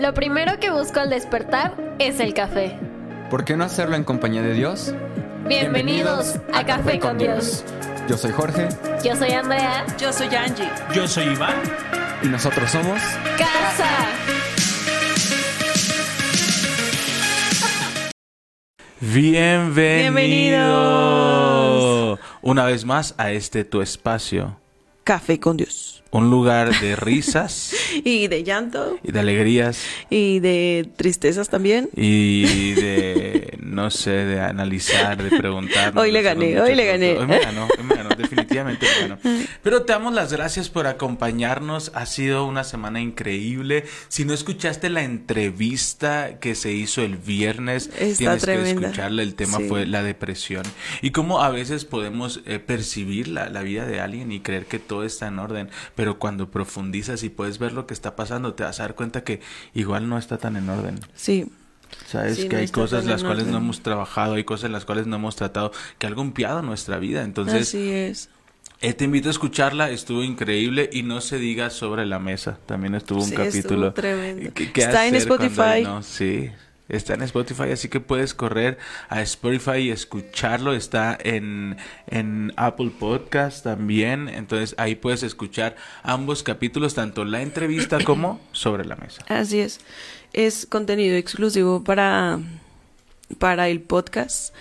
Lo primero que busco al despertar es el café. ¿Por qué no hacerlo en compañía de Dios? Bienvenidos, a, Café con Dios. Yo soy Jorge Yo soy Andrea. Yo soy Angie. Yo soy Iván. y nosotros somos... Casa. Bienvenido. Bienvenidos. Una vez más a este tu espacio. Café con Dios. Un lugar de risas Y de llanto. y de alegrías Y de tristezas también. y de, no sé, de analizar, de preguntar. Hoy le gané, hoy le gané. Hoy me ganó, hoy me ganó, definitivamente me ganó. Pero te damos las gracias por acompañarnos. Ha sido una semana increíble. Si no escuchaste la entrevista que se hizo el viernes, Está tienes tremenda. que escucharla. El tema Sí. fue la depresión. Y cómo a veces podemos eh, percibir la, la vida de alguien y creer que todo está en orden. Pero cuando profundizas y puedes ver lo que está pasando, te vas a dar cuenta que igual no está tan en orden. Sí. Sabes Sí, que no hay cosas las cuales no hemos trabajado, hay cosas en las cuales no hemos tratado, que ha golpeado nuestra vida. Entonces, Así es. eh, te invito a escucharla, estuvo increíble y no se diga sobre la mesa. También estuvo un Sí, estuvo capítulo. tremendo. ¿Qué- qué Está en Spotify. no? Sí. Está en Spotify, así que puedes correr a Spotify y escucharlo. Está en, en Apple Podcast también. Entonces ahí puedes escuchar ambos capítulos, tanto la entrevista como sobre la mesa. Así es. Es contenido exclusivo para, para el podcast.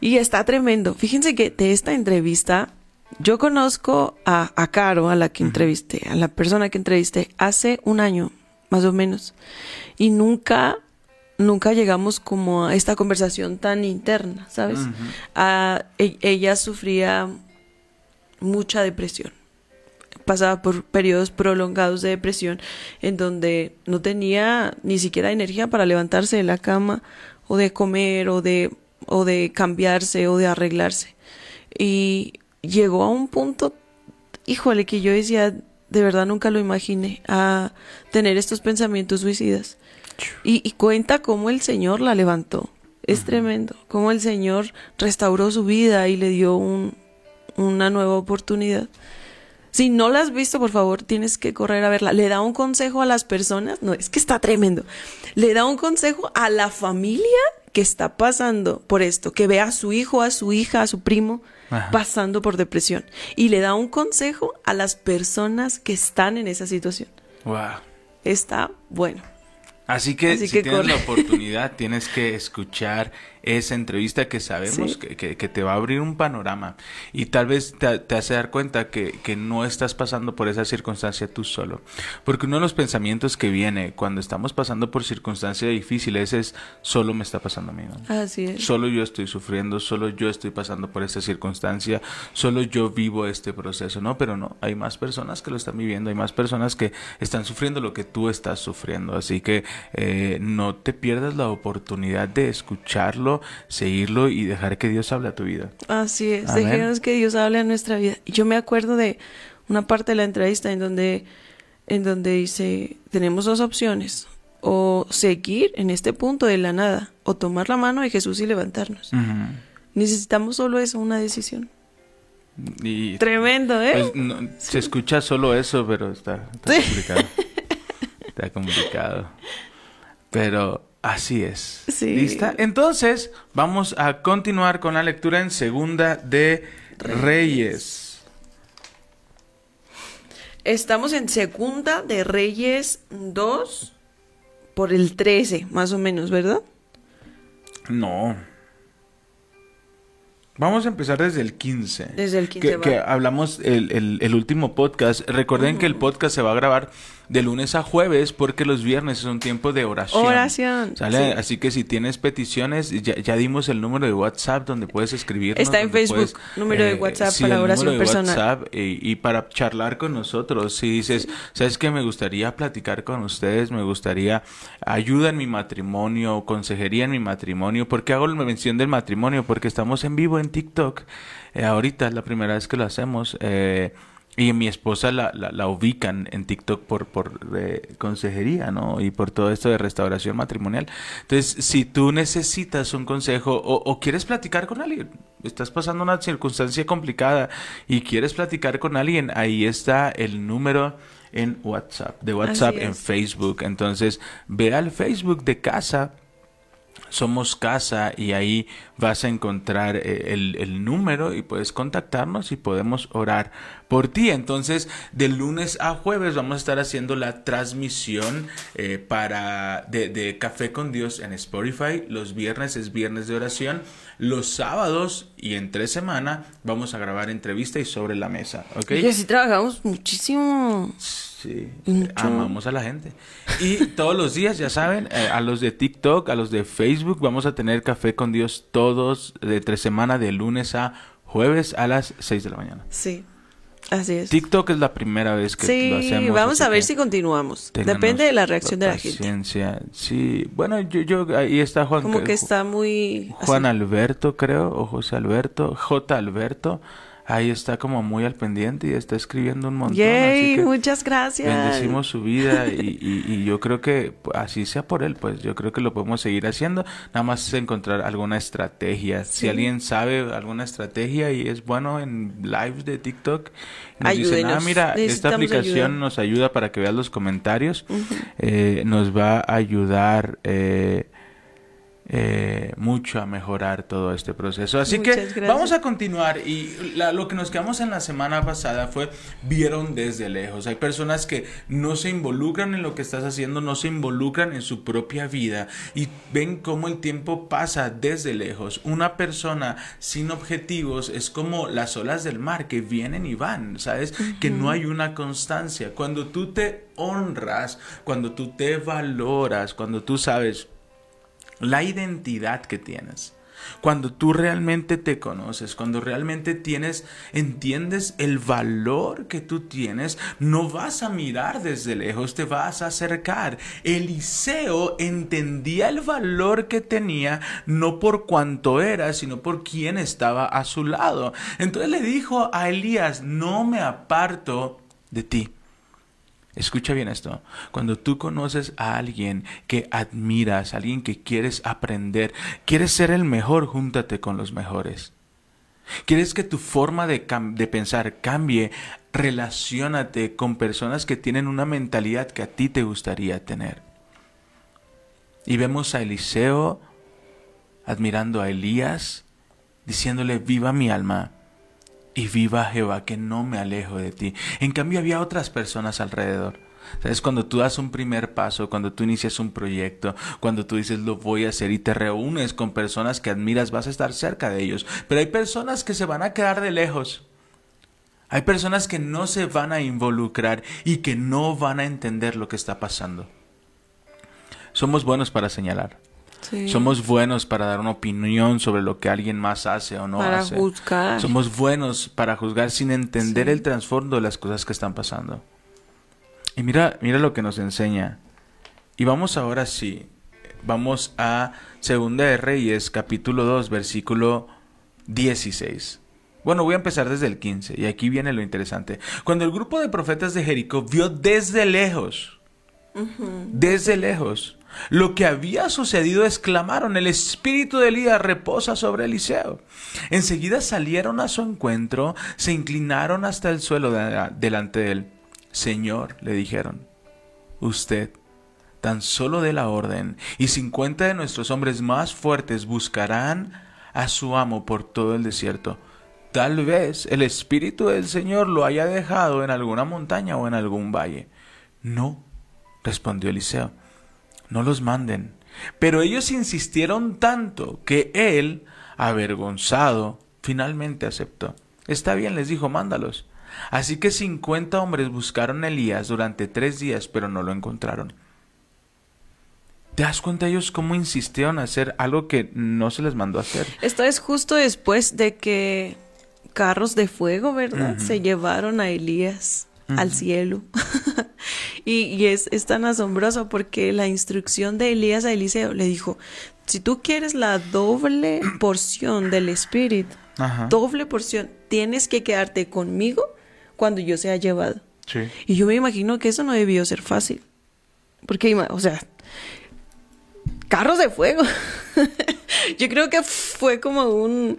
Y está tremendo. Fíjense que de esta entrevista, yo conozco a, a Caro, a la que entrevisté, a la persona que entrevisté, hace un año, más o menos. Y nunca, nunca llegamos como a esta conversación tan interna, ¿sabes? E- ella sufría mucha depresión. Pasaba por periodos prolongados de depresión en donde no tenía ni siquiera energía para levantarse de la cama o de comer o de, o de cambiarse o de arreglarse. Y llegó a un punto, híjole, que yo decía, de verdad nunca lo imaginé, a tener estos pensamientos suicidas. Y, y cuenta cómo el Señor la levantó. Es tremendo. Cómo el Señor restauró su vida y le dio un, una nueva oportunidad. Si no la has visto, por favor, tienes que correr a verla. Le da un consejo a las personas. No, es que está tremendo. Le da un consejo a la familia que está pasando por esto, que ve a su hijo, a su hija, a su primo Ajá. pasando por depresión. Y le da un consejo a las personas que están en esa situación. Wow. Está bueno. Así que Así si que tienes corre. la oportunidad, tienes que escuchar esa entrevista que sabemos Sí. que, que- que te va a abrir un panorama y tal vez te, te hace dar cuenta que, que no estás pasando por esa circunstancia tú solo. Porque uno de los pensamientos que viene cuando estamos pasando por circunstancias difíciles es solo me está pasando a mí. ¿no? Así es. Solo yo estoy sufriendo, solo yo estoy pasando por esta circunstancia, solo yo vivo este proceso, ¿no? Pero no, hay más personas que lo están viviendo, hay más personas que están sufriendo lo que tú estás sufriendo, así que eh, no te pierdas la oportunidad de escucharlo, seguirlo y dejar que Dios hable a tu vida. Así es, Amén. dejemos que Dios hable a nuestra vida. Yo me acuerdo de una parte de la entrevista en donde, en donde dice, tenemos dos opciones, o seguir en este punto de la nada, o tomar la mano de Jesús y levantarnos. Necesitamos solo eso, una decisión. Y Tremendo, ¿eh? pues, no, se escucha solo eso, pero está, está complicado. está complicado. Pero así es. Sí. ¿Lista? Entonces, vamos a continuar con la lectura en segunda de Reyes. Estamos en Segunda de Reyes 2 por el 13, más o menos, ¿verdad? No. Vamos a empezar desde el 15. Desde el 15 Que, que hablamos el, el- el último podcast. Recuerden que el podcast se va a grabar de lunes a jueves porque los viernes es un tiempo de oración. Oración, ¿Sale? sí. Así que si tienes peticiones, ya, ya dimos el número de WhatsApp donde puedes escribirnos. Está en Facebook, número de WhatsApp sí, para el oración número de personal. WhatsApp, y, y para charlar con nosotros. Si dices, ¿sabes qué? Me gustaría platicar con ustedes, me gustaría ayuda en mi matrimonio, consejería en mi matrimonio. ¿Por qué hago la mención del matrimonio? Porque estamos en vivo en TikTok. Eh, ahorita es la primera vez que lo hacemos. eh, y mi esposa la, la, la ubican en TikTok por, por eh, consejería, ¿no? Y por todo esto de restauración matrimonial. Entonces, si tú necesitas un consejo o, o quieres platicar con alguien, estás pasando una circunstancia complicada y quieres platicar con alguien, ahí está el número en WhatsApp, de WhatsApp en. Facebook. Entonces, ve al Facebook de casa somos Casa y ahí vas a encontrar eh, el, el número y puedes contactarnos y podemos orar por ti. Entonces, de lunes a jueves vamos a estar haciendo la transmisión eh, para de, de Café con Dios en Spotify. Los viernes es viernes de oración. Los sábados y en tres semanas vamos a grabar entrevista y sobre la mesa. ¿ok? Oye, sí trabajamos muchísimo. Sí, Mucho. amamos a la gente. Y todos los días, ya saben, eh, a los de TikTok, a los de Facebook, vamos a tener café con Dios todos de tres semanas, de lunes a jueves a las 6 de la mañana. Sí, así es. TikTok es la primera vez que sí, lo hacemos. vamos así a ver si continuamos. Depende de la reacción de la gente. Sí, bueno, yo, yo, ahí está Juan. Como que está muy... Juan así. Alberto, creo, o José Alberto, J. Alberto. Ahí está como muy al pendiente y está escribiendo un montón. Yay, así que muchas gracias. Bendecimos su vida y, y- y yo creo que así sea por él, pues yo creo que lo podemos seguir haciendo. Nada más es encontrar alguna estrategia. Si alguien sabe alguna estrategia y es bueno en lives de TikTok, nos dicen, ah, Ayúdenos. mira, esta aplicación ayuda". nos ayuda para que veas los comentarios, eh, nos va a ayudar. eh, eh, mucho a mejorar todo este proceso. Así que gracias. vamos a continuar y la- lo que nos quedamos en la semana pasada fue vieron desde lejos. Hay personas que no se involucran en lo que estás haciendo, no se involucran en su propia vida y ven cómo el tiempo pasa desde lejos. Una persona sin objetivos es como las olas del mar que vienen y van, ¿sabes? Que no hay una constancia. Cuando tú te honras, cuando tú te valoras, cuando tú sabes la identidad que tienes. Cuando tú realmente te conoces, cuando realmente tienes, entiendes el valor que tú tienes, no vas a mirar desde lejos, te vas a acercar. Eliseo entendía el valor que tenía, no por cuánto era, sino por quién estaba a su lado. Entonces le dijo a Elías, no me aparto de ti. Escucha bien esto. Cuando tú conoces a alguien que admiras, alguien que quieres aprender, quieres ser el mejor, júntate con los mejores. ¿Quieres que tu forma de pensar cambie? Relaciónate con personas que tienen una mentalidad que a ti te gustaría tener. Y vemos a Eliseo admirando a Elías, diciéndole, viva mi alma y viva Jehová, que no me alejo de ti. En cambio había otras personas alrededor. ¿Sabes? Cuando tú das un primer paso, cuando tú inicias un proyecto, cuando tú dices lo voy a hacer y te reúnes con personas que admiras, vas a estar cerca de ellos. Pero hay personas que se van a quedar de lejos. Hay personas que no se van a involucrar y que no van a entender lo que está pasando. Somos buenos para señalar. Sí. Somos buenos para dar una opinión sobre lo que alguien más hace o no Para hace. juzgar. Somos buenos para juzgar sin entender Sí. el trasfondo de las cosas que están pasando. Y mira, mira lo que nos enseña. Y vamos ahora sí, vamos a Segunda de Reyes, capítulo 2, versículo 16. Bueno, voy a empezar desde el 15 y aquí viene lo interesante. Cuando el grupo de profetas de Jericó vio desde lejos, desde lejos, lo que había sucedido, exclamaron, el espíritu de Elías reposa sobre Eliseo. Enseguida salieron a su encuentro, se inclinaron hasta el suelo de- delante de él. Señor, le dijeron, usted tan solo de la orden, y cincuenta de nuestros hombres más fuertes buscarán a su amo por todo el desierto. Tal vez el Espíritu del Señor lo haya dejado en alguna montaña o en algún valle. No, respondió Eliseo, no los manden. Pero ellos insistieron tanto que él, avergonzado, finalmente aceptó. Está bien, les dijo, mándalos. Así que cincuenta hombres buscaron a Elías durante tres días, pero no lo encontraron. ¿Te das cuenta ellos cómo insistieron a hacer algo que no se les mandó a hacer? Esto es justo después de que carros de fuego, ¿verdad? Se llevaron a Elías al cielo. y y es, es tan asombroso porque la instrucción de Elías a Eliseo le dijo, si tú quieres la doble porción del Espíritu, Ajá. doble porción, tienes que quedarte conmigo cuando yo sea llevado. Sí. Y yo me imagino que eso no debió ser fácil. Porque, o sea, carros de fuego. yo creo que fue como un,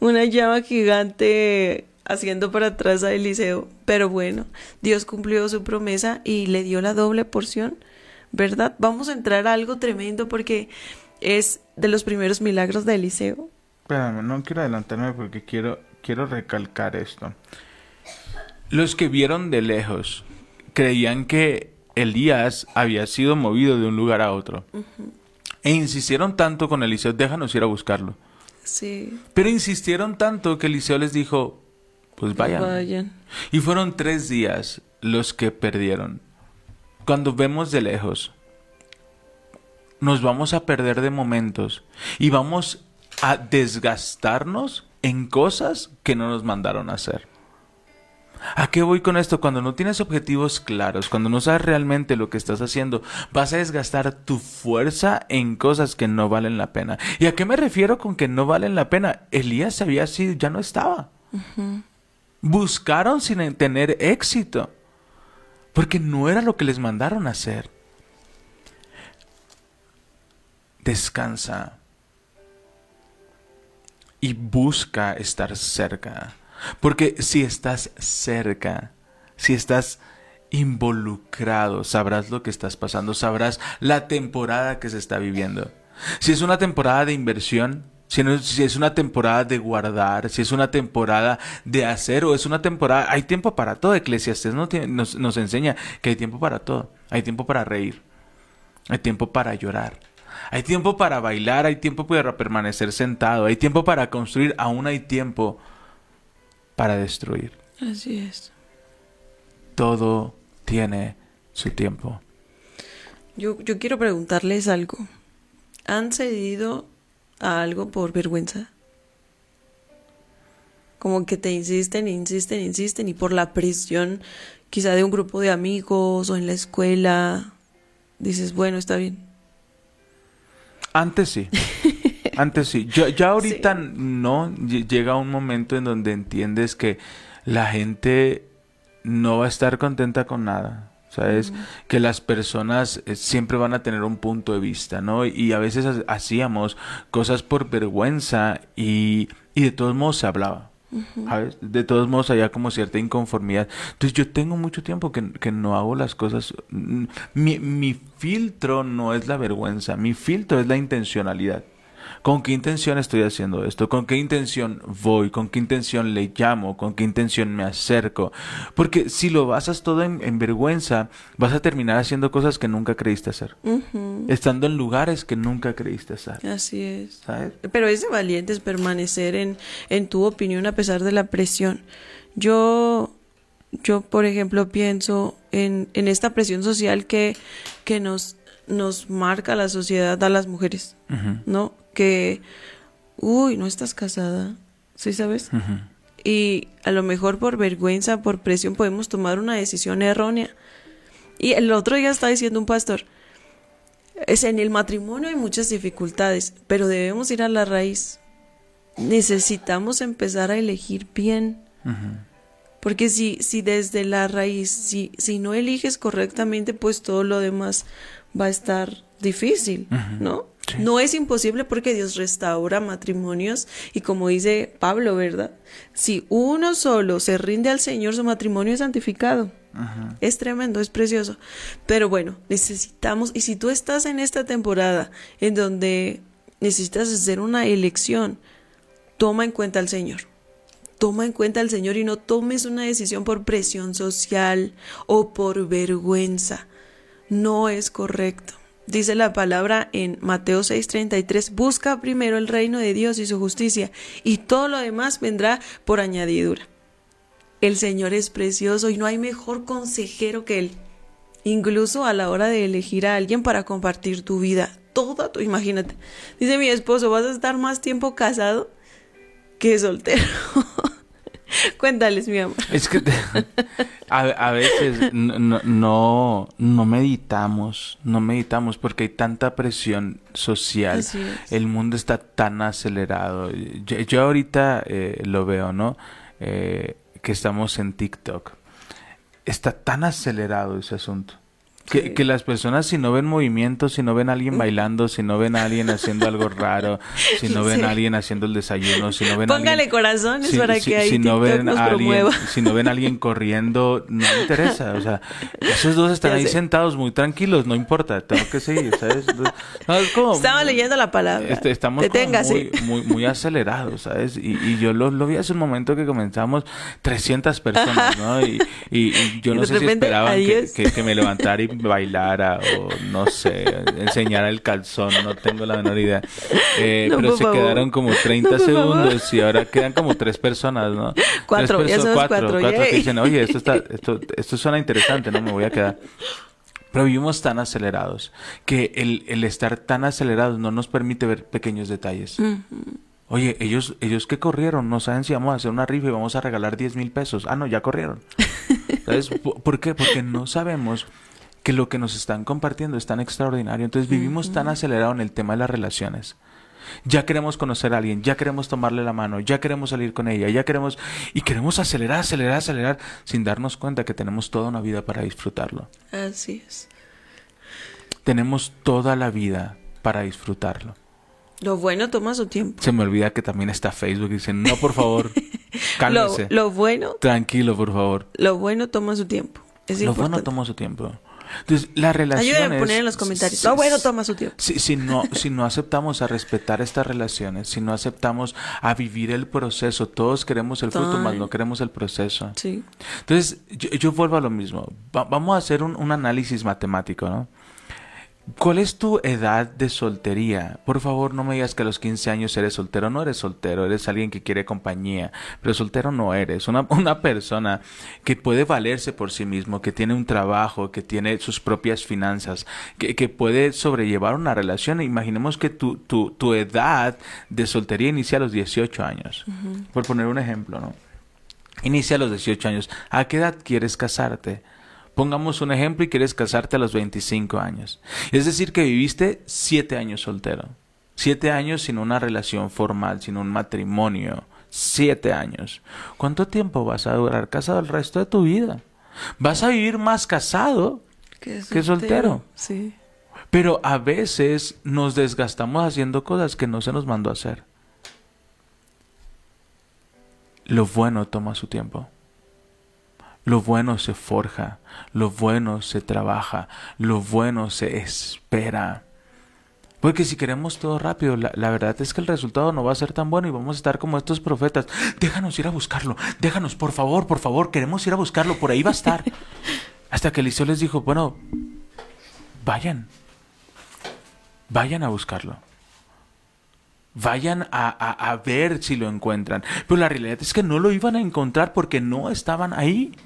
una llama gigante haciendo para atrás a Eliseo. Pero bueno, Dios cumplió su promesa y le dio la doble porción, ¿verdad? Vamos a entrar a algo tremendo porque es de los primeros milagros de Eliseo. Espérame, no quiero adelantarme porque quiero, quiero recalcar esto. Los que vieron de lejos creían que Elías había sido movido de un lugar a otro. E insistieron tanto con Eliseo, déjanos ir a buscarlo. Sí. Pero insistieron tanto que Eliseo les dijo, pues vayan. Vayan. Y fueron tres días los que perdieron. Cuando vemos de lejos, nos vamos a perder de momentos y vamos a desgastarnos en cosas que no nos mandaron a hacer. ¿A qué voy con esto? Cuando no tienes objetivos claros, cuando no sabes realmente lo que estás haciendo, vas a desgastar tu fuerza en cosas que no valen la pena. ¿Y a qué me refiero con que no valen la pena? Elías había sido, ya no estaba. Buscaron sin tener éxito, porque no era lo que les mandaron hacer. Descansa y busca estar cerca. Porque si estás cerca, si estás involucrado, sabrás lo que estás pasando, sabrás la temporada que se está viviendo. Si es una temporada de inversión, si, no- si es una temporada de guardar, si es una temporada de hacer o es una temporada... Hay tiempo para todo. Eclesiastes nos, nos, nos enseña que hay tiempo para todo. Hay tiempo para reír. Hay tiempo para llorar. Hay tiempo para bailar. Hay tiempo para permanecer sentado. Hay tiempo para construir. Aún hay tiempo para destruir. Así es. Todo tiene su tiempo. Yo, yo quiero preguntarles algo. ¿Han cedido a algo por vergüenza? Como que te insisten, insisten, insisten y por la presión quizá de un grupo de amigos o en la escuela, dices, bueno, está bien. Antes sí. Antes sí. Ya, ya ahorita no. Lle- Llega un momento en donde entiendes que la gente no va a estar contenta con nada. ¿Sabes? Que las personas eh, siempre van a tener un punto de vista, ¿no? Y a veces ha- hacíamos cosas por vergüenza y, y de todos modos se hablaba. ¿Sabes? De todos modos había como cierta inconformidad. Entonces yo tengo mucho tiempo que, que no hago las cosas. mm, Mi, mi filtro no es la vergüenza, mi filtro es la intencionalidad. ¿Con qué intención estoy haciendo esto? ¿Con qué intención voy? ¿Con qué intención le llamo? ¿Con qué intención me acerco? Porque si lo basas todo en, en vergüenza, vas a terminar haciendo cosas que nunca creíste hacer. Estando en lugares que nunca creíste estar. Así es. ¿Sabes? Pero es de valientes permanecer en, en tu opinión a pesar de la presión. Yo, yo por ejemplo, pienso en, en esta presión social que, que nos, nos marca la sociedad a las mujeres, ¿no? Que, uy, no estás casada, ¿sí sabes? Y a lo mejor por vergüenza, por presión, podemos tomar una decisión errónea. Y el otro día estaba diciendo un pastor, es en el matrimonio hay muchas dificultades, pero debemos ir a la raíz. Necesitamos empezar a elegir bien. Porque si, si desde la raíz, si, si no eliges correctamente, pues todo lo demás va a estar difícil. ¿no? Sí. No es imposible porque Dios restaura matrimonios y como dice Pablo, ¿verdad? Si uno solo se rinde al Señor, su matrimonio es santificado. Es tremendo, es precioso. Pero bueno, necesitamos, y si tú estás en esta temporada en donde necesitas hacer una elección, toma en cuenta al Señor. Toma en cuenta al Señor y no tomes una decisión por presión social o por vergüenza. No es correcto. Dice la palabra en Mateo 6:33, busca primero el reino de Dios y su justicia, y todo lo demás vendrá por añadidura. El Señor es precioso y no hay mejor consejero que Él. Incluso a la hora de elegir a alguien para compartir tu vida, toda tu, imagínate. Dice mi esposo, vas a estar más tiempo casado que soltero. Cuéntales, mi amor. Es que a, a veces no, no, no, no meditamos, no meditamos porque hay tanta presión social. El mundo está tan acelerado. Yo, yo ahorita eh, lo veo, ¿no? Eh, que estamos en TikTok. Está tan acelerado ese asunto. Que, Sí. que las personas si no ven movimiento, si no ven a alguien bailando, si no ven a alguien haciendo algo raro, si no ven Sí. a alguien haciendo el desayuno, si no ven a Póngale alguien... corazones si- para si- que ahí si no ven nos a alguien, si no ven a alguien corriendo, no me interesa. O sea, esos dos están ahí sentados muy tranquilos, no importa, tengo que seguir, ¿sabes? No, es como- Estaba leyendo la palabra. este, estamos muy, muy, muy acelerados, ¿sabes? Y, y yo lo, lo vi hace un momento que comenzamos 300 personas, ¿no? Y, y- y yo no sé si esperaban que- que me levantara y bailara o no sé, enseñara el calzón, no tengo la menor idea. Eh, No, pero se favor. quedaron como 30 No, segundos y ahora quedan como tres personas, ¿no? Cuatro, Tres perso- somos cuatro, yay. que dicen, oye, esto, está, esto, esto suena interesante, no me voy a quedar. Pero vivimos tan acelerados que el, el estar tan acelerados no nos permite ver pequeños detalles. Oye, ellos, ellos que corrieron, no saben si vamos a hacer una rifa y vamos a regalar 10 mil pesos. Ah, no, ya corrieron. ¿Sabes? ¿Por por qué? Porque no sabemos que lo que nos están compartiendo es tan extraordinario. Entonces vivimos tan acelerado en el tema de las relaciones. Ya queremos conocer a alguien, ya queremos tomarle la mano, ya queremos salir con ella, ya queremos... Y queremos acelerar, acelerar, acelerar, sin darnos cuenta que tenemos toda una vida para disfrutarlo. Así es. Tenemos toda la vida para disfrutarlo. Lo bueno toma su tiempo. Se me olvida que también está Facebook y dicen, no, por favor, Lo, cálmese. lo bueno, Tranquilo, por favor. lo bueno toma su tiempo. Es Lo importante. bueno toma su tiempo. Entonces, la relación Ayúdenme a poner en los comentarios. Lo bueno toma su tiempo. Si, si no, si no aceptamos a respetar estas relaciones, si no aceptamos a vivir el proceso, todos queremos el fruto, más no queremos el proceso. Sí. Entonces, yo, yo vuelvo a lo mismo. Va- vamos a hacer un, un análisis matemático, ¿no? ¿Cuál es tu edad de soltería? Por favor, no me digas que a los 15 años eres soltero. No eres soltero, eres alguien que quiere compañía. Pero soltero no eres. Una, una persona que puede valerse por sí mismo, que tiene un trabajo, que tiene sus propias finanzas, que, que puede sobrellevar una relación. Imaginemos que tu, tu, tu edad de soltería inicia a los 18 años. Por poner un ejemplo, ¿no? Inicia a los 18 años. ¿A qué edad quieres casarte? Pongamos un ejemplo y quieres casarte a los 25 años. Es decir, que viviste 7 años soltero. 7 años sin una relación formal, sin un matrimonio. 7 años. ¿Cuánto tiempo vas a durar casado el resto de tu vida? Vas a vivir más casado Que ¿Qué soltero? Sí. pero a veces nos desgastamos haciendo cosas que no se nos mandó a hacer. Lo bueno toma su tiempo. Lo bueno se forja, lo bueno se trabaja, lo bueno se espera. Porque si queremos todo rápido, la, la verdad es que el resultado no va a ser tan bueno y vamos a estar como estos profetas. Déjanos ir a buscarlo, déjanos, por favor, por favor, queremos ir a buscarlo, por ahí va a estar. Hasta que Eliseo les dijo, bueno, vayan, vayan a buscarlo. Vayan a, a- a ver si lo encuentran. Pero la realidad es que no lo iban a encontrar porque no estaban ahí.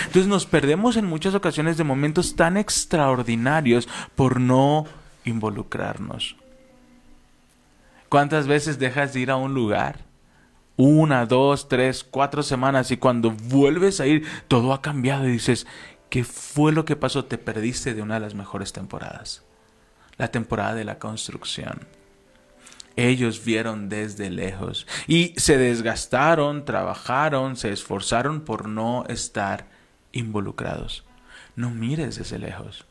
Entonces nos perdemos en muchas ocasiones de momentos tan extraordinarios por no involucrarnos. ¿Cuántas veces dejas de ir a un lugar? Una, dos, tres, cuatro semanas y cuando vuelves a ir todo ha cambiado y dices, ¿qué fue lo que pasó? Te perdiste de una de las mejores temporadas. La temporada de la construcción. Ellos vieron desde lejos y se desgastaron, trabajaron, se esforzaron por no estar involucrados. No mires desde lejos.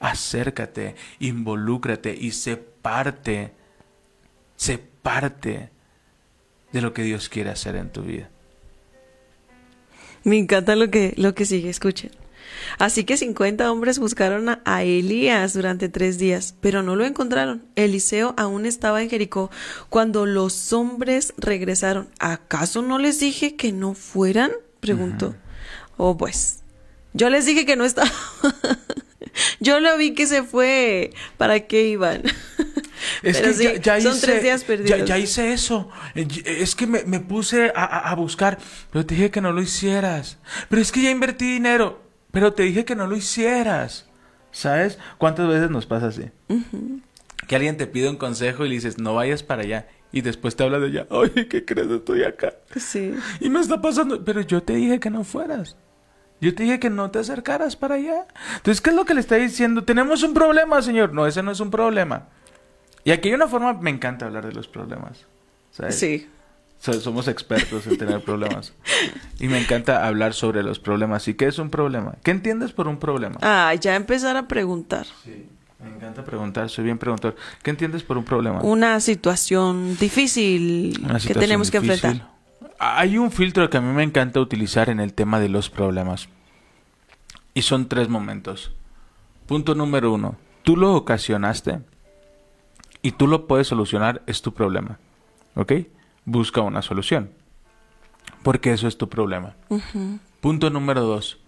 Acércate, involúcrate y sé parte, sé parte de lo que Dios quiere hacer en tu vida. Me encanta lo que, lo que sigue, escuchen. Así que 50 hombres buscaron a, a Elías durante tres días, pero no lo encontraron. Eliseo aún estaba en Jericó cuando los hombres regresaron. ¿Acaso no les dije que no fueran? preguntó. Oh, pues, yo les dije que no estaba. yo lo vi que se fue. ¿Para qué iban? Es Pero que sí, ya, ya son hice, tres días ya, perdidos. ya hice eso. Es que me, me puse a, a- a buscar, pero te dije que no lo hicieras. Pero es que ya invertí dinero, pero te dije que no lo hicieras. ¿Sabes? ¿Cuántas veces nos pasa así? Que alguien te pide un consejo y le dices, no vayas para allá. Y después te habla de allá, oye, ¿qué crees? Estoy acá. Sí. Y me está pasando, pero yo te dije que no fueras. Yo te dije que no te acercaras para allá. Entonces, ¿qué es lo que le está diciendo? Tenemos un problema, señor. No, ese no es un problema. Y aquí hay una forma, me encanta hablar de los problemas. ¿sabes? Sí. So- somos expertos en tener problemas. Y me encanta hablar sobre los problemas. ¿Y qué es un problema? ¿Qué entiendes por un problema? Ah, ya empezar a preguntar. Sí, me encanta preguntar, soy bien preguntor. ¿Qué entiendes por un problema? Una situación difícil Una que tenemos que enfrentar. Hay un filtro que a mí me encanta utilizar en el tema de los problemas. Y son tres momentos. Punto número uno. Tú lo ocasionaste y tú lo puedes solucionar, es tu problema. ¿Ok? Busca una solución. Porque eso es tu problema. Punto número dos.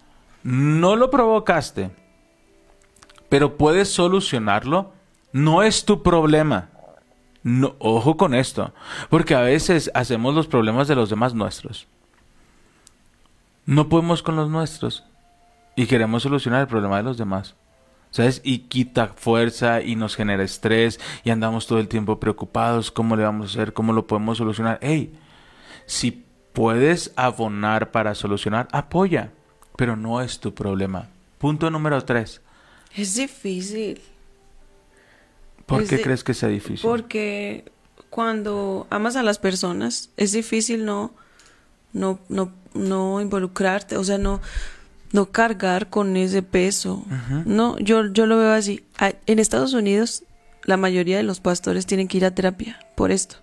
No lo provocaste, pero puedes solucionarlo. No es tu problema. No, ojo con esto, porque a veces hacemos los problemas de los demás nuestros. No podemos con los nuestros y queremos solucionar el problema de los demás. ¿Sabes? Y quita fuerza y nos genera estrés y andamos todo el tiempo preocupados. ¿Cómo le vamos a hacer? ¿Cómo lo podemos solucionar? Hey, si puedes abonar para solucionar, apoya, pero no es tu problema. Punto número tres. Es difícil. ¿Por Es qué de- crees que sea difícil? Porque cuando amas a las personas es difícil no, no, no, no involucrarte, o sea, no, no cargar con ese peso. No, yo, yo lo veo así. En Estados Unidos, la mayoría de los pastores tienen que ir a terapia por esto.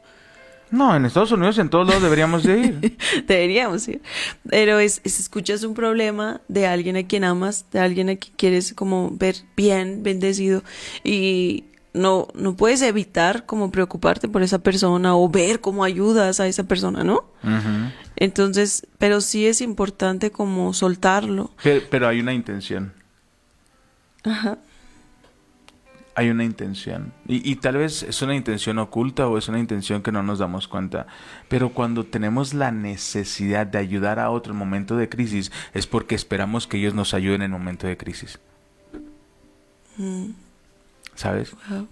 No, en Estados Unidos en todos lados deberíamos de ir. Deberíamos ir. Pero es, es- escuchas un problema de alguien a quien amas, de alguien a quien quieres como ver bien, bendecido, y no, no puedes evitar como preocuparte por esa persona o ver cómo ayudas a esa persona, ¿no? Entonces, pero sí es importante como soltarlo. Pero, pero hay una intención. Ajá. Hay una intención. Y, y tal vez es una intención oculta o es una intención que no nos damos cuenta. Pero cuando tenemos la necesidad de ayudar a otro en momento de crisis, es porque esperamos que ellos nos ayuden en momento de crisis. ¿Sabes? Wow.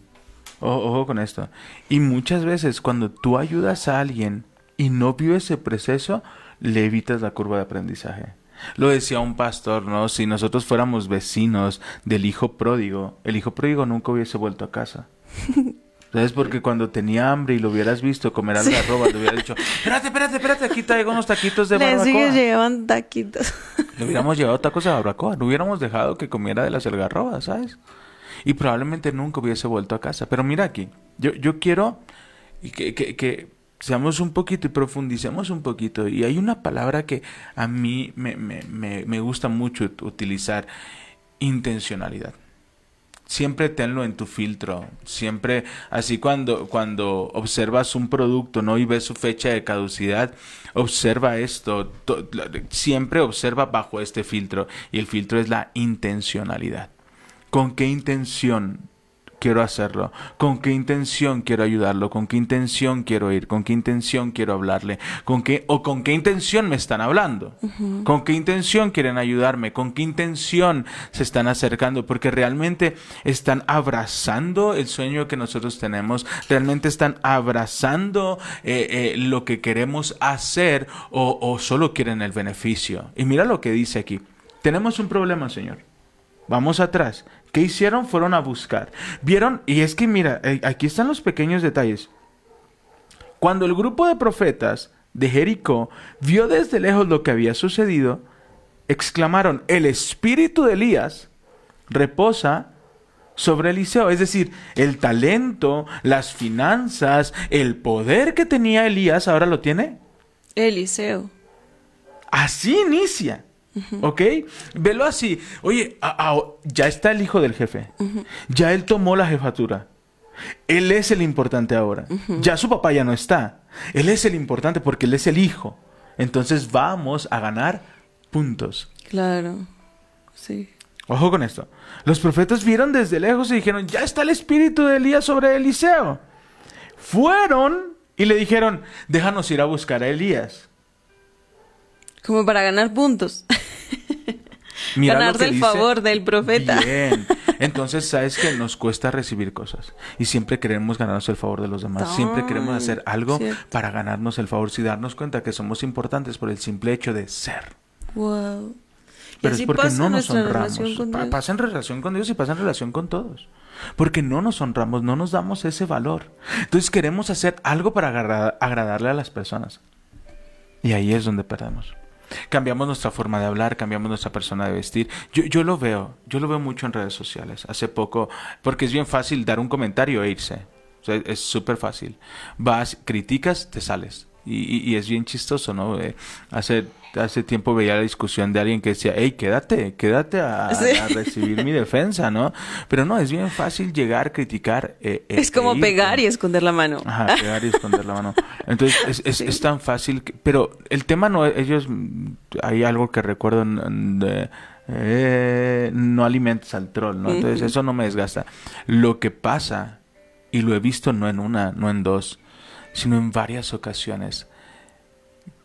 O- ojo con esto. Y muchas veces cuando tú ayudas a alguien y no vio ese proceso, le evitas la curva de aprendizaje. Lo decía un pastor, ¿no? Si nosotros fuéramos vecinos del hijo pródigo, el hijo pródigo nunca hubiese vuelto a casa. ¿Sabes? Porque cuando tenía hambre y lo hubieras visto comer algarrobas, le hubieras dicho, espérate, espérate, espérate, aquí traigo unos taquitos de Le barbacoa. sigue llevando taquitos. Le hubiéramos llevado tacos de barbacoa, no hubiéramos dejado que comiera de las algarrobas, ¿sabes? Y probablemente nunca hubiese vuelto a casa. Pero mira aquí, yo, yo quiero que, que, que seamos un poquito y profundicemos un poquito. Y hay una palabra que a mí me, me, me, me gusta mucho ut- utilizar, intencionalidad. Siempre tenlo en tu filtro. Siempre, así cuando, cuando observas un producto, ¿no? Y ves su fecha de caducidad, observa esto. Siempre observa bajo este filtro. Y el filtro es la intencionalidad. ¿Con qué intención quiero hacerlo? ¿Con qué intención quiero ayudarlo? ¿Con qué intención quiero ir? ¿Con qué intención quiero hablarle? ¿Con qué o con qué intención me están hablando? ¿Con qué intención quieren ayudarme? ¿Con qué intención se están acercando? Porque realmente están abrazando el sueño que nosotros tenemos, realmente están abrazando eh, eh, lo que queremos hacer o, o solo quieren el beneficio. Y mira lo que dice aquí. Tenemos un problema, Señor. Vamos atrás. ¿Qué hicieron? Fueron a buscar. Vieron, y es que mira, eh, aquí están los pequeños detalles. Cuando el grupo de profetas de Jericó vio desde lejos lo que había sucedido, exclamaron, el espíritu de Elías reposa sobre Eliseo. Es decir, el talento, las finanzas, el poder que tenía Elías ahora lo tiene Eliseo. Así inicia. ¿Ok? Velo así. Oye, a- a- ya está el hijo del jefe. Ya él tomó la jefatura. Él es el importante ahora. Ya su papá ya no está. Él es el importante porque él es el hijo. Entonces vamos a ganar puntos. Claro. Sí. Ojo con esto. Los profetas vieron desde lejos y dijeron, ya está el espíritu de Elías sobre Eliseo. Fueron y le dijeron, déjanos ir a buscar a Elías. Como para ganar puntos. Mira Ganarse el dice. favor del profeta. Bien. Entonces, sabes que nos cuesta recibir cosas y siempre queremos ganarnos el favor de los demás. Siempre queremos hacer algo Cierto. para ganarnos el favor, sin darnos cuenta que somos importantes por el simple hecho de ser. Wow. Pero es porque no nos honramos. Pasa en relación con Dios y pasa en relación con todos. Porque no nos honramos, no nos damos ese valor. Entonces queremos hacer algo para agrada- agradarle a las personas. Y ahí es donde perdemos. Cambiamos nuestra forma de hablar, cambiamos nuestra persona de vestir. Yo, yo lo veo, yo lo veo mucho en redes sociales. Hace poco, porque es bien fácil dar un comentario e irse. O sea, es súper fácil. Vas, criticas, te sales. Y, y- es bien chistoso, ¿no? Eh, hace, hace tiempo veía la discusión de alguien que decía, hey, quédate, quédate a, a- Sí. a recibir mi defensa, ¿no? Pero no, es bien fácil llegar, criticar. eh, eh, Es como e pegar y esconder la mano. Ajá, pegar y esconder la mano. Entonces, es, es, Sí. es tan fácil. que- pero el tema no, ellos, hay algo que recuerdo de, eh, no alimentes al troll, ¿no? Entonces, eso no me desgasta. Lo que pasa, y lo he visto no en una, no en dos, sino en varias ocasiones,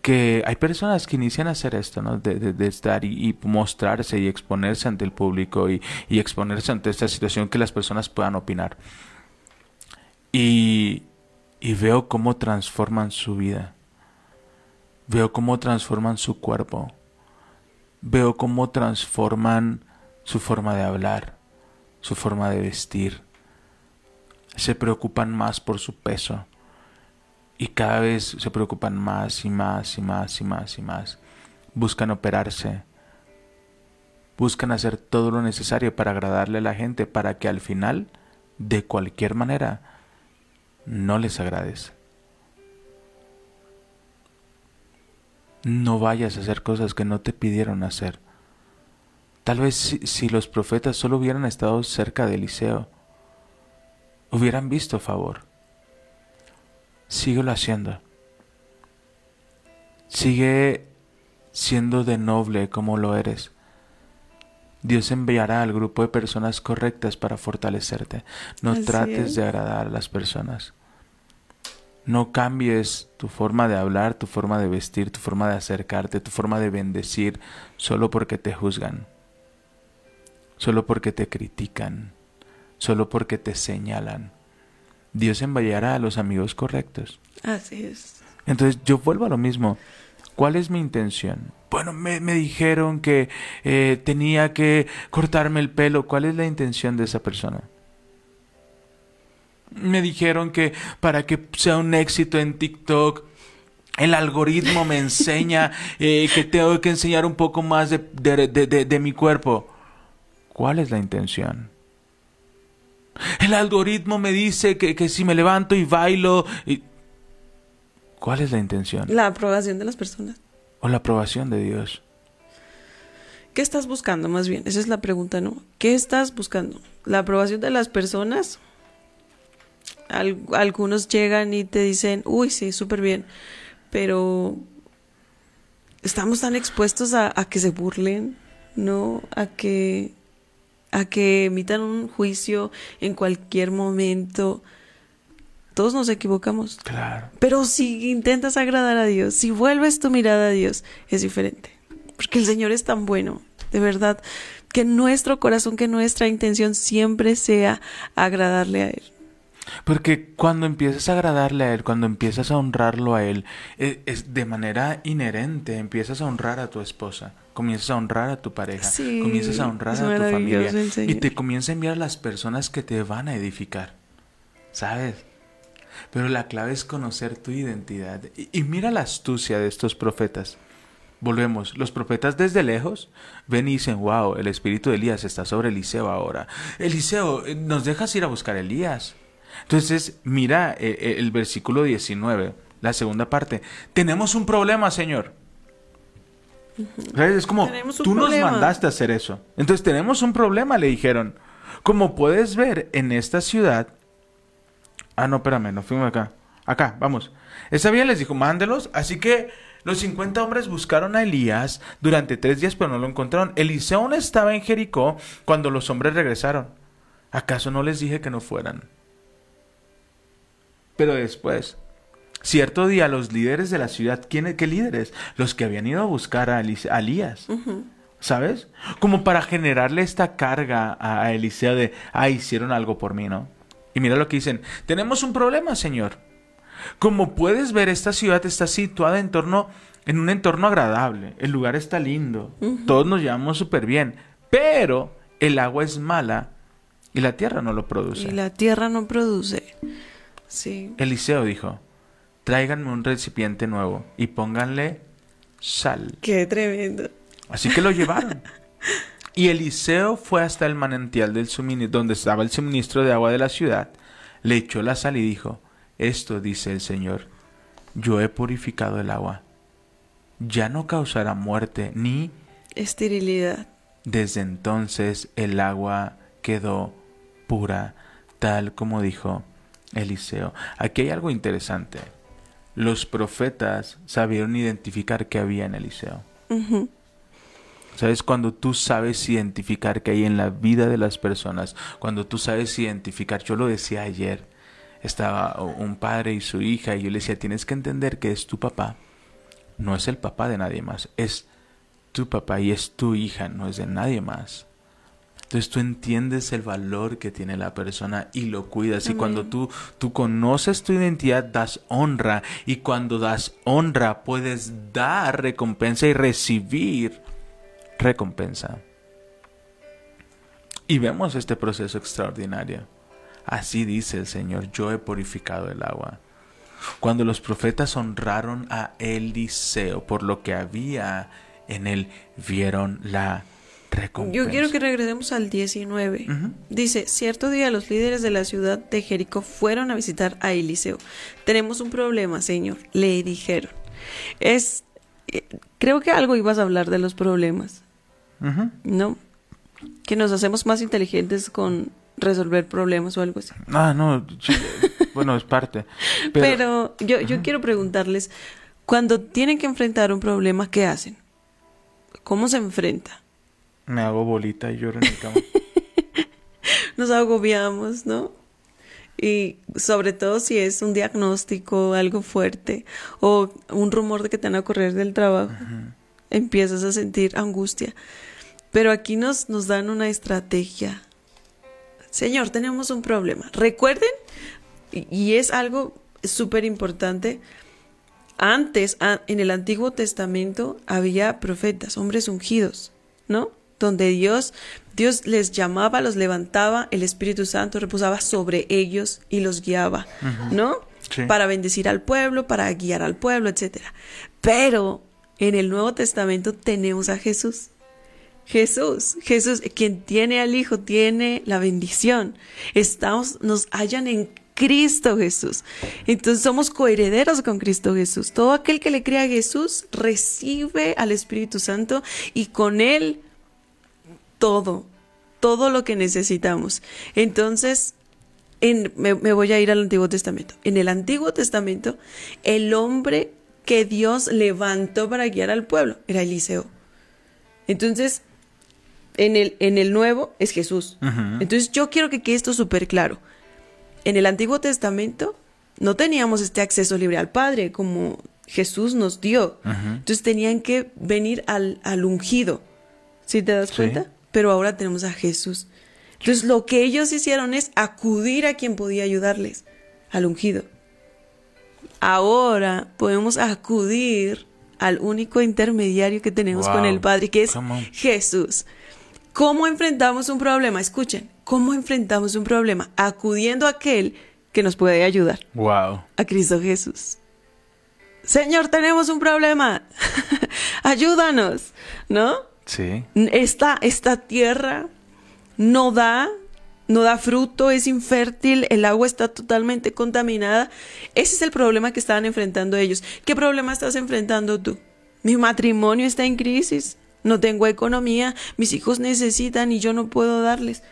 que hay personas que inician a hacer esto, ¿no? De, de- de estar y, mostrarse y exponerse ante el público y, y exponerse ante esta situación que las personas puedan opinar. Y, y veo cómo transforman su vida. Veo cómo transforman su cuerpo. Veo cómo transforman su forma de hablar, su forma de vestir. Se preocupan más por su peso. Y cada vez se preocupan más y más y más y más y más. Buscan operarse. Buscan hacer todo lo necesario para agradarle a la gente para que al final, de cualquier manera, no les agrades. No vayas a hacer cosas que no te pidieron hacer. Tal vez si, si los profetas solo hubieran estado cerca de Eliseo, hubieran visto favor. Síguelo haciendo. Sigue siendo de noble como lo eres. Dios enviará al grupo de personas correctas para fortalecerte. No Así trates es. de agradar a las personas. No cambies tu forma de hablar, tu forma de vestir, tu forma de acercarte, tu forma de bendecir solo porque te juzgan, solo porque te critican, solo porque te señalan. Dios enviará a los amigos correctos. Así es. Entonces yo vuelvo a lo mismo. ¿Cuál es mi intención? Bueno, me, me dijeron que eh, tenía que cortarme el pelo. ¿Cuál es la intención de esa persona? Me dijeron que para que sea un éxito en TikTok, el algoritmo me enseña eh, que tengo que enseñar un poco más de, de- de- de- de mi cuerpo. ¿Cuál es la intención? El algoritmo me dice que, que si me levanto y bailo... y- ¿Cuál es la intención? La aprobación de las personas. ¿O la aprobación de Dios? ¿Qué estás buscando más bien? Esa es la pregunta, ¿no? ¿Qué estás buscando? ¿La aprobación de las personas? Al- algunos llegan y te dicen, uy, sí, súper bien, pero estamos tan expuestos a, a que se burlen, ¿no? A que, a que emitan un juicio en cualquier momento. Todos nos equivocamos. Claro. Pero si intentas agradar a Dios, si vuelves tu mirada a Dios, es diferente. Porque el Señor es tan bueno, de verdad, que nuestro corazón, que nuestra intención siempre sea agradarle a Él. Porque cuando empiezas a agradarle a Él, cuando empiezas a honrarlo a Él, e- es, de manera inherente, empiezas a honrar a tu esposa, comienzas a honrar a tu pareja, Sí, comienzas a honrar a tu familia y te comienza a enviar a las personas que te van a edificar. ¿Sabes? Pero la clave es conocer tu identidad. Y, y mira la astucia de estos profetas. Volvemos, los profetas desde lejos ven y dicen, wow, el espíritu de Elías está sobre Eliseo ahora. Eliseo, eh, ¿nos dejas ir a buscar a Elías? Entonces, mira eh, eh, el versículo 19, la segunda parte. Tenemos un problema, Señor. ¿Sabes? Es como, tú problema. nos mandaste a hacer eso. Entonces, tenemos un problema, le dijeron. Como puedes ver en esta ciudad, Ah, no, espérame, nos fuimos acá. Acá, vamos. Esa bien les dijo, mándelos. Así que los 50 hombres buscaron a Elías durante tres días, pero no lo encontraron. Eliseo aún estaba en Jericó cuando los hombres regresaron. ¿Acaso no les dije que no fueran? Pero después, cierto día, los líderes de la ciudad, ¿quién, ¿qué líderes? Los que habían ido a buscar a, Elías. ¿Sabes? Como para generarle esta carga a, a Eliseo de, ah, hicieron algo por mí, ¿no? Y mira lo que dicen, tenemos un problema, Señor. Como puedes ver, esta ciudad está situada en torno, en un entorno agradable. El lugar está lindo. Todos nos llevamos súper bien. Pero el agua es mala y la tierra no lo produce. Y la tierra no produce. Sí. Eliseo dijo, tráiganme un recipiente nuevo y pónganle sal. Qué tremendo. Así que lo llevaron. Y Eliseo fue hasta el manantial del suministro, donde estaba el suministro de agua de la ciudad, le echó la sal y dijo, esto dice el Señor, yo he purificado el agua, ya no causará muerte ni Esterilidad. desde entonces el agua quedó pura, tal como dijo Eliseo. Aquí hay algo interesante. Los profetas sabieron identificar qué había en Eliseo. ¿Sabes? Cuando tú sabes identificar qué hay en la vida de las personas, cuando tú sabes identificar, yo lo decía ayer, estaba un padre y su hija y yo le decía, tienes que entender que es tu papá, no es el papá de nadie más, es tu papá y es tu hija, no es de nadie más. Entonces tú entiendes el valor que tiene la persona y lo cuidas. Y cuando tú, tú conoces tu identidad, das honra. Y cuando das honra, puedes dar recompensa y recibir recompensa. Y vemos este proceso extraordinario. Así dice el Señor, yo he purificado el agua. Cuando los profetas honraron a Eliseo por lo que había en él, vieron la recompensa. Yo quiero que regresemos al 19. Ujú. Dice, cierto día los líderes de la ciudad de Jericó fueron a visitar a Eliseo. Tenemos un problema, Señor, le dijeron. Es, eh, creo que algo ibas a hablar de los problemas. ¿no? Que nos hacemos más inteligentes con resolver problemas o algo así. Ah, no, sí, bueno, es parte. Pero, Pero, yo, yo quiero preguntarles, cuando tienen que enfrentar un problema, ¿qué hacen? ¿Cómo se enfrenta? Me hago bolita y lloro en mi cama. nos agobiamos, ¿no? Y sobre todo si es un diagnóstico, algo fuerte, o un rumor de que te van a correr del trabajo, empiezas a sentir angustia. Pero aquí nos, nos dan una estrategia. Señor, tenemos un problema. Recuerden, y, es algo súper importante, antes, en el Antiguo Testamento, había profetas, hombres ungidos, ¿no? Donde Dios, Dios les llamaba, los levantaba, el Espíritu Santo reposaba sobre ellos y los guiaba, ¿no? Sí. Para bendecir al pueblo, para guiar al pueblo, etcétera. Pero en el Nuevo Testamento tenemos a Jesús. Jesús, Jesús, quien tiene al Hijo, tiene la bendición. Estamos, nos hallan en Cristo Jesús. Entonces somos coherederos con Cristo Jesús. Todo aquel que le crea a Jesús recibe al Espíritu Santo y con él todo, todo lo que necesitamos. Entonces, en- me, me voy a ir al Antiguo Testamento. En el Antiguo Testamento, el hombre que Dios levantó para guiar al pueblo era Eliseo. Entonces, en el, en el Nuevo es Jesús. Entonces, yo quiero que quede esto súper claro. En el Antiguo Testamento no teníamos este acceso libre al Padre como Jesús nos dio. Entonces tenían que venir al, al ungido. ¿Sí te das Sí. cuenta? Pero ahora tenemos a Jesús. Entonces lo que ellos hicieron es acudir a quien podía ayudarles, al ungido. Ahora podemos acudir al único intermediario que tenemos con el Padre, que es. Jesús. ¿Cómo enfrentamos un problema? Escuchen, ¿cómo enfrentamos un problema? Acudiendo a aquel que nos puede ayudar, Wow. a Cristo Jesús. Señor, tenemos un problema. Ayúdanos, ¿no? Esta, esta tierra no da, no da fruto, es infértil, el agua está totalmente contaminada. Ese es el problema que estaban enfrentando ellos. ¿Qué problema estás enfrentando tú? Mi matrimonio está en crisis, no tengo economía, mis hijos necesitan y yo no puedo darles.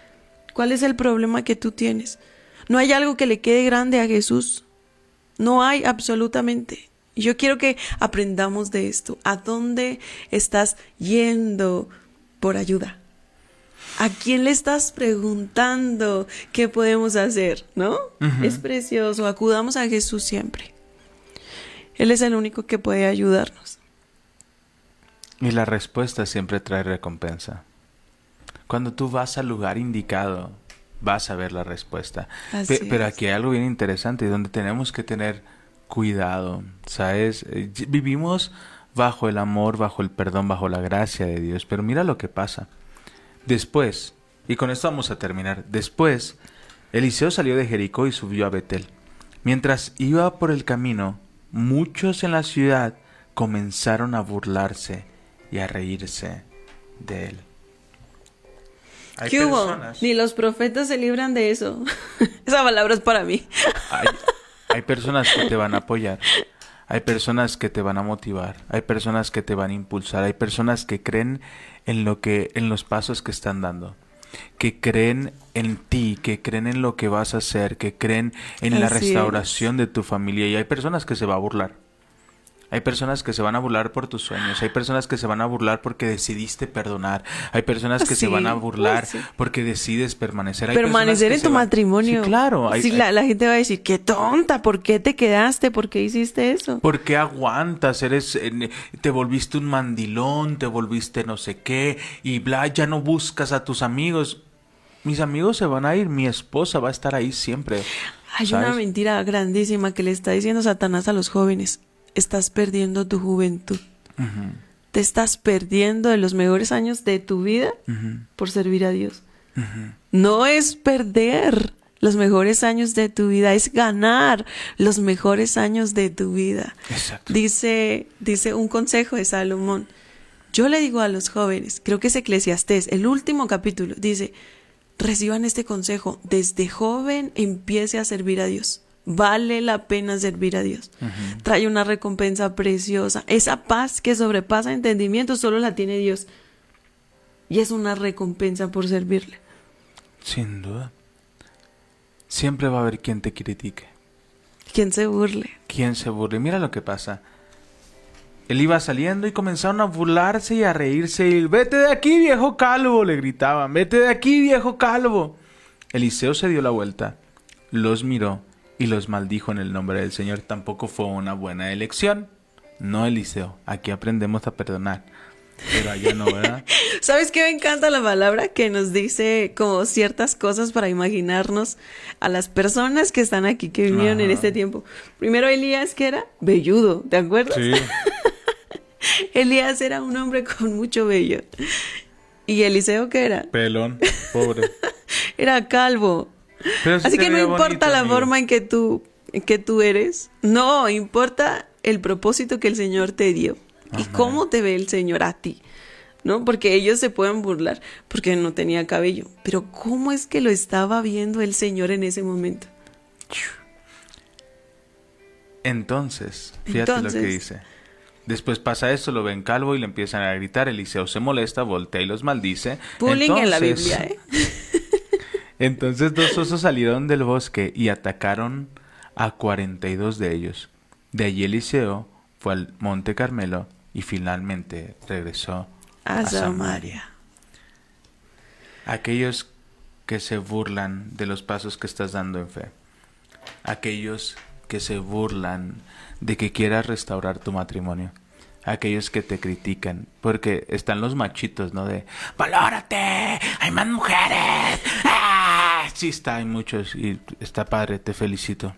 ¿Cuál es el problema que tú tienes? No hay algo que le quede grande a Jesús. No hay absolutamente. Yo quiero que aprendamos de esto. ¿A dónde estás yendo por ayuda? ¿A quién le estás preguntando qué podemos hacer? ¿No? Es precioso. Acudamos a Jesús siempre. Él es el único que puede ayudarnos. Y la respuesta siempre trae recompensa. Cuando tú vas al lugar indicado, vas a ver la respuesta. Pero aquí hay algo bien interesante donde tenemos que tener cuidado, ¿sabes? Eh, Vivimos bajo el amor, bajo el perdón, bajo la gracia de Dios, pero mira lo que pasa. Después Y con esto vamos a terminar. Después, Eliseo salió de Jericó y subió a Betel. Mientras iba por el camino, muchos en la ciudad comenzaron a burlarse y a reírse de él. Hay ¿Qué hubo? Ni los profetas se libran de eso. Esa palabra es para mí. Hay, hay personas que te van a apoyar. Hay personas que te van a motivar. Hay personas que te van a impulsar. Hay personas que creen en lo que, en los pasos que están dando. Que creen en ti, que creen en lo que vas a hacer, que creen en la es. restauración de tu familia. Y hay personas que se va a burlar. Hay personas que se van a burlar por tus sueños, hay personas que se van a burlar porque decidiste perdonar, hay personas que se van a burlar sí. porque decides permanecer. Hay Permanecer en tu van- matrimonio. Sí, claro. hay- Sí, hay- la, la gente va a decir, qué tonta, ¿por qué te quedaste? ¿Por qué hiciste eso? ¿Por qué aguantas? Eres, eh, te volviste un mandilón, te volviste no sé qué, y bla, ya no buscas a tus amigos. Mis amigos se van a ir, mi esposa va a estar ahí siempre. Hay una mentira grandísima que le está diciendo Satanás a los jóvenes. Estás perdiendo tu juventud. Te estás perdiendo de los mejores años de tu vida por servir a Dios. No es perder los mejores años de tu vida, es ganar los mejores años de tu vida. Exacto. Dice, dice un consejo de Salomón. Yo le digo a los jóvenes, creo que es Eclesiastés, el último capítulo, dice, reciban este consejo, desde joven empiece a servir a Dios. Vale la pena servir a Dios. Trae una recompensa preciosa. Esa paz que sobrepasa entendimiento solo la tiene Dios. Y es una recompensa por servirle. Sin duda. Siempre va a haber quien te critique, Quien se burle. quien se burle. Mira lo que pasa. Él iba saliendo y comenzaron a burlarse y a reírse. Y, Vete de aquí, viejo calvo, le gritaban. Vete de aquí, viejo calvo. Eliseo se dio la vuelta, los miró y los maldijo en el nombre del Señor. Tampoco fue una buena elección. No, Eliseo, aquí aprendemos a perdonar. Pero allá no, ¿verdad? ¿Sabes qué me encanta la palabra? Que nos dice como ciertas cosas para imaginarnos a las personas que están aquí, que vivieron en este tiempo. Primero Elías, que era velludo, ¿te acuerdas? Elías era un hombre con mucho vello. ¿Y Eliseo qué era? pelón, pobre. Era calvo. Pero Así que no importa bonito, la amigo. forma en que tú, en que tú eres. No, importa el propósito que el Señor te dio. Y cómo te ve el Señor a ti. ¿No? Porque ellos se pueden burlar porque no tenía cabello. Pero ¿cómo es que lo estaba viendo el Señor en ese momento? Entonces, fíjate lo que dice. Después pasa esto, lo ven calvo y le empiezan a gritar. Eliseo se molesta, voltea y los maldice. Bullying en la Biblia, ¿eh? Entonces dos osos salieron del bosque y atacaron a 42 de ellos. De allí Eliseo fue al monte Carmelo y finalmente regresó A a Samaria. Samaria. Aquellos que se burlan de los pasos que estás dando en fe. Aquellos que se burlan de que quieras restaurar tu matrimonio. Aquellos que te critican. Porque están los machitos, ¿no? De, valórate, hay más mujeres. Sí, está, hay muchos y está padre, te felicito.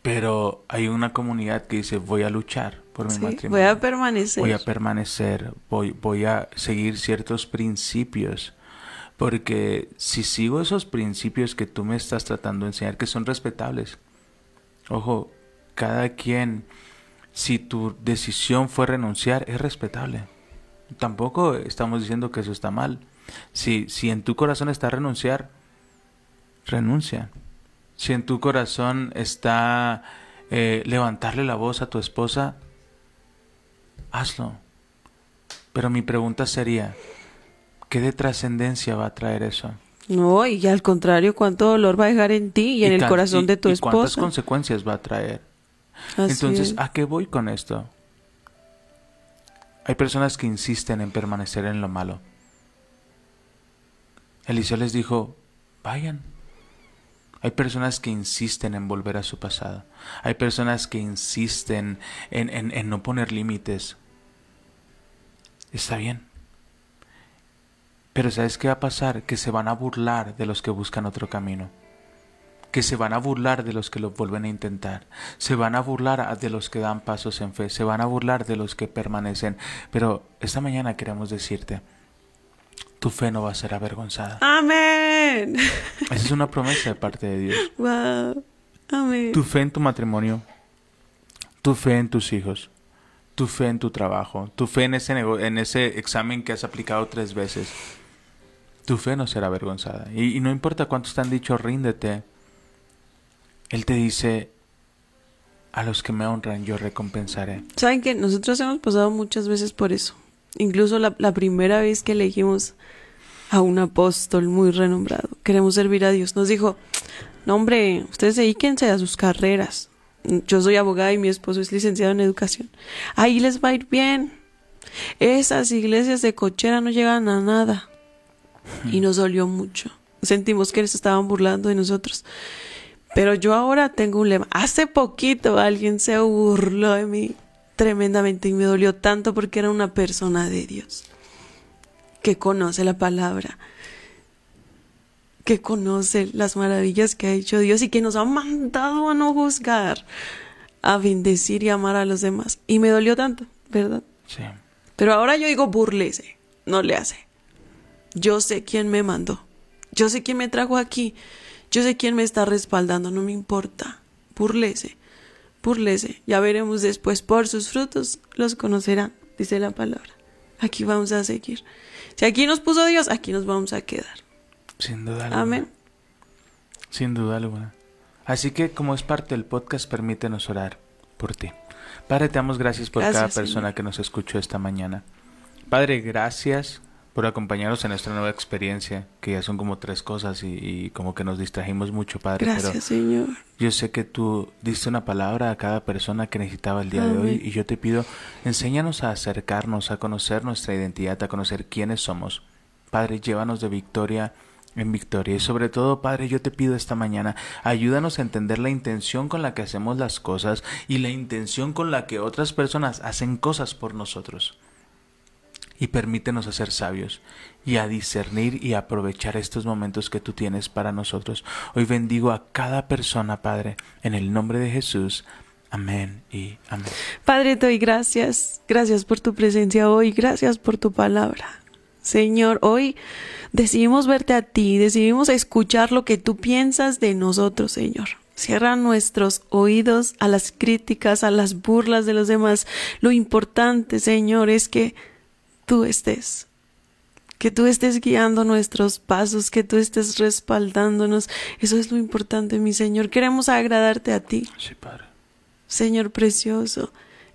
Pero hay una comunidad que dice, voy a luchar por mi Sí, matrimonio. voy a permanecer. Voy a permanecer, voy, voy a seguir ciertos principios. Porque si sigo esos principios que tú me estás tratando de enseñar, que son respetables. Ojo, cada quien, si tu decisión fue renunciar, es respetable. Tampoco estamos diciendo que eso está mal. Si, si en tu corazón está renunciar, renuncia. Si en tu corazón está eh, levantarle la voz a tu esposa, hazlo. Pero mi pregunta sería, ¿qué de trascendencia va a traer eso? No, y al contrario, cuánto dolor va a dejar en ti y en el corazón y- de tu y cuántas esposa. consecuencias va a traer? Así Entonces, es. ¿a qué voy con esto? Hay personas que insisten en permanecer en lo malo. Eliseo les dijo, vayan. Hay personas que insisten en volver a su pasado. Hay personas que insisten en, en- en no poner límites. Está bien. Pero ¿sabes qué va a pasar? Que se van a burlar de los que buscan otro camino que se van a burlar de los que lo vuelven a intentar, se van a burlar de los que dan pasos en fe, se van a burlar de los que permanecen. Pero esta mañana queremos decirte, tu fe no va a ser avergonzada. Amén. Esa es una promesa de parte de Dios. Wow. Amén. Tu fe en tu matrimonio, tu fe en tus hijos, tu fe en tu trabajo, tu fe en ese, nego- en ese examen que has aplicado tres veces. Tu fe no será avergonzada. Y, y no importa cuántos te han dicho, ríndete. Él te dice, a los que me honran yo recompensaré. Saben que nosotros hemos pasado muchas veces por eso. Incluso la, la primera vez que elegimos a un apóstol muy renombrado, queremos servir a Dios, nos dijo, no hombre, ustedes dedíquense a sus carreras. Yo soy abogada y mi esposo es licenciado en educación. Ahí les va a ir bien. Esas iglesias de cochera no llegan a nada. Y nos dolió mucho. Sentimos que se estaban burlando de nosotros. Pero yo ahora tengo un lema. Hace poquito alguien se burló de mí tremendamente y me dolió tanto porque era una persona de Dios que conoce la palabra, que conoce las maravillas que ha hecho Dios y que nos ha mandado a no juzgar, a bendecir y amar a los demás. Y me dolió tanto, ¿verdad? Sí. Pero ahora yo digo, burlese, no le hace. Yo sé quién me mandó. Yo sé quién me trajo aquí. Yo sé quién me está respaldando. No me importa. Burlese. Burlese. Ya veremos después. Por sus frutos los conocerán, dice la palabra. Aquí vamos a seguir. Si aquí nos puso Dios, aquí nos vamos a quedar. Sin duda alguna. Amén. Sin duda alguna. Así que como es parte del podcast, permítenos orar por ti. Padre, te damos gracias por Gracias, cada persona Señor. que nos escuchó esta mañana. Padre, gracias por acompañarnos en nuestra nueva experiencia, que ya son como tres cosas y, y como que nos distrajimos mucho, Padre. Gracias, Señor. Pero yo sé que tú diste una palabra a cada persona que necesitaba el día de hoy y yo te pido, enséñanos a acercarnos, a conocer nuestra identidad, a conocer quiénes somos. Padre, llévanos de victoria en victoria. Y sobre todo, Padre, yo te pido esta mañana, ayúdanos a entender la intención con la que hacemos las cosas y la intención con la que otras personas hacen cosas por nosotros. Y permítenos a ser sabios y a discernir y aprovechar estos momentos que tú tienes para nosotros. Hoy bendigo a cada persona, Padre, en el nombre de Jesús. Amén y amén. Padre, te doy gracias. Gracias por tu presencia hoy. Gracias por tu palabra. Señor, hoy decidimos verte a ti, decidimos escuchar lo que tú piensas de nosotros, Señor. Cierra nuestros oídos a las críticas, a las burlas de los demás. Lo importante, Señor, es que tú estés. Que tú estés guiando nuestros pasos, que tú estés respaldándonos. Eso es lo importante, mi Señor. Queremos agradarte a ti. Sí, Padre. Señor precioso,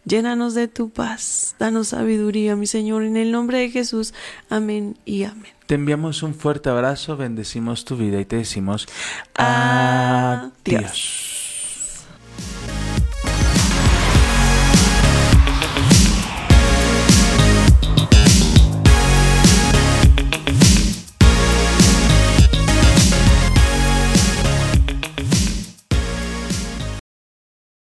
llénanos de tu paz, danos sabiduría, mi Señor, en el nombre de Jesús. Amén y amén. Te enviamos un fuerte abrazo, bendecimos tu vida y te decimos Adiós. adiós.